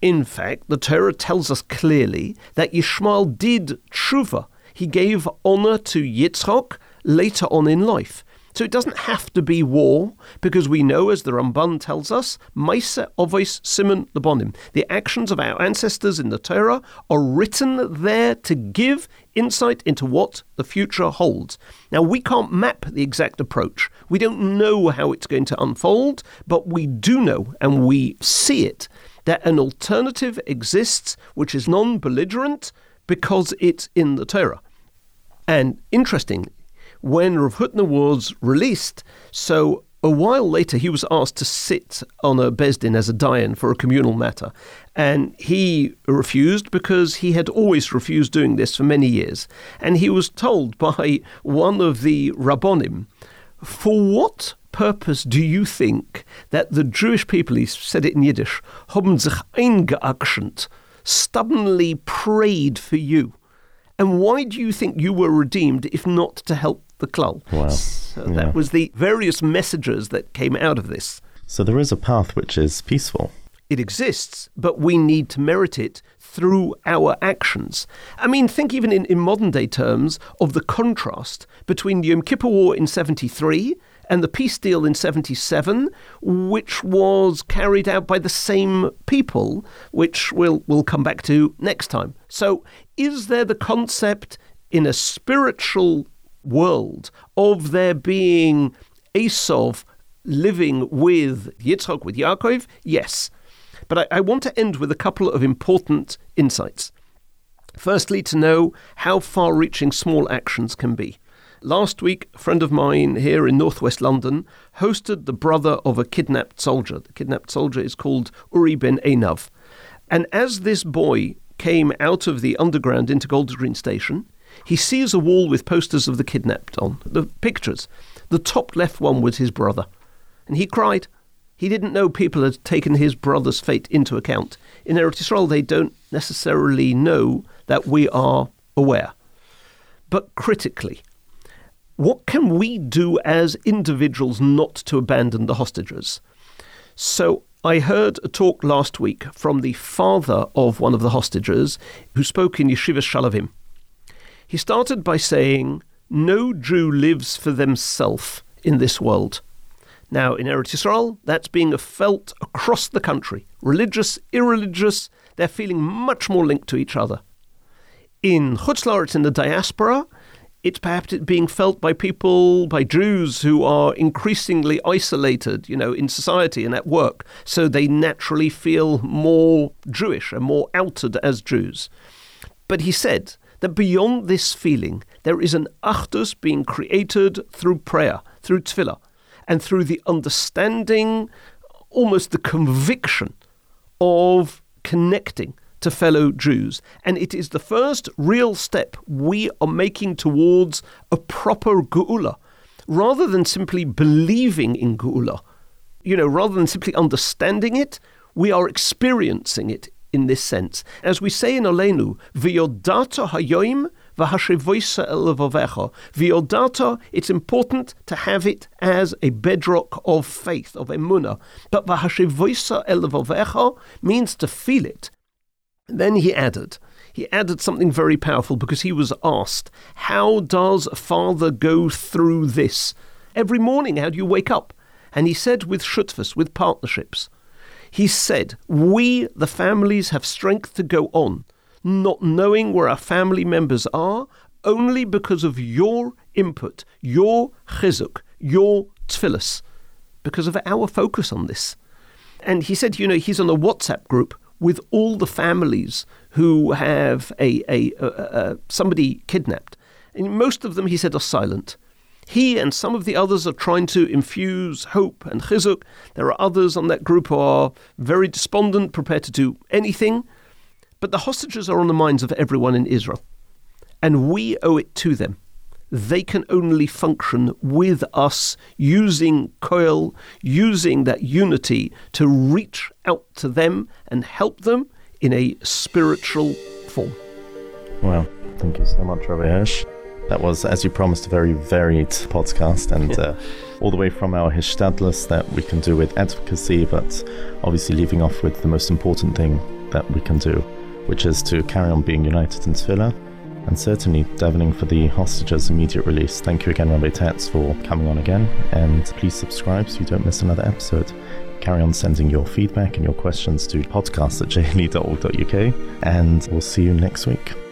In fact, the Torah tells us clearly that Yishmael did tshuva. He gave honor to Yitzchok later on in life. So it doesn't have to be war, because we know, as the Ramban tells us, Maisa Ovois Simon Lebonim. The actions of our ancestors in the Torah are written there to give insight into what the future holds. Now, we can't map the exact approach. We don't know how it's going to unfold, but we do know, and we see it, that an alternative exists which is non belligerent because it's in the Torah. And interesting, when Rav Hutner was released, so a while later he was asked to sit on a beis din as a Dayan for a communal matter. And he refused because he had always refused doing this for many years. And he was told by one of the Rabbonim, for what purpose do you think that the Jewish people, he said it in Yiddish, haben sich eingeaktiont, stubbornly prayed for you? And why do you think you were redeemed if not to help the klal. Wow. So Yeah. that was the various messages that came out of this. So there is a path which is peaceful. It exists, but we need to merit it through our actions. I mean, think even in, in modern day terms of the contrast between the Yom Kippur War in 73 and the peace deal in 77, which was carried out by the same people, which we'll, we'll come back to next time. So, is there the concept in a spiritual world of there being Esau living with Yitzchak, with Yaakov? Yes. But I, I want to end with a couple of important insights. Firstly, to know how far reaching small actions can be. Last week, a friend of mine here in northwest London hosted the brother of a kidnapped soldier. The kidnapped soldier is called Uri ben Einav. And as this boy came out of the underground into Golders Green Station, he sees a wall with posters of the kidnapped on, the pictures. The top left one was his brother. And he cried. He didn't know people had taken his brother's fate into account. In Eretz Yisrael, they don't necessarily know that we are aware. But critically, what can we do as individuals not to abandon the hostages? So I heard a talk last week from the father of one of the hostages who spoke in Yeshiva Sha'alvim. He started by saying, No Jew lives for themselves in this world. Now, in Eretz Yisrael, that's being felt across the country. Religious, irreligious, they're feeling much more linked to each other. In Chutz La'aretz, in the diaspora, it's perhaps being felt by people, by Jews who are increasingly isolated, you know, in society and at work. So they naturally feel more Jewish and more outed as Jews. But he said that beyond this feeling, there is an achdus being created through prayer, through tefillah, and through the understanding, almost the conviction of connecting to fellow Jews. And it is the first real step we are making towards a proper Geula, rather than simply believing in Geula. You know, rather than simply understanding it, we are experiencing it in this sense. As we say in Olenu, V'yodata hayoim elevovecha. V'yodata, it's important to have it as a bedrock of faith, of emuna. But v'hashevoisa elevovecha means to feel it. Then he added, he added something very powerful because he was asked, How does a father go through this? Every morning, how do you wake up? And he said, With shutfas, with partnerships. He said, We, the families, have strength to go on, not knowing where our family members are, only because of your input, your chizuk, your tfilis, because of our focus on this. And he said, you know, he's on a WhatsApp group with all the families who have a, a, a, a somebody kidnapped. And most of them, he said, are silent. He and some of the others are trying to infuse hope and chizuk. There are others on that group who are very despondent, prepared to do anything. But the hostages are on the minds of everyone in Israel. And we owe it to them. They can only function with us using Koil, using that unity to reach out to them and help them in a spiritual form. Wow. Thank you so much, Rabbi Hirsch. That was, as you promised, a very varied podcast, and uh, all the way from our Hishtadlis that we can do with advocacy, but obviously leaving off with the most important thing that we can do, which is to carry on being united in Tefillah, and certainly davening for the hostages' immediate release. Thank you again, Rabbi Tatz, for coming on again, and please subscribe so you don't miss another episode carry on sending your feedback and your questions to podcast at jle.org.uk, and we'll see you next week.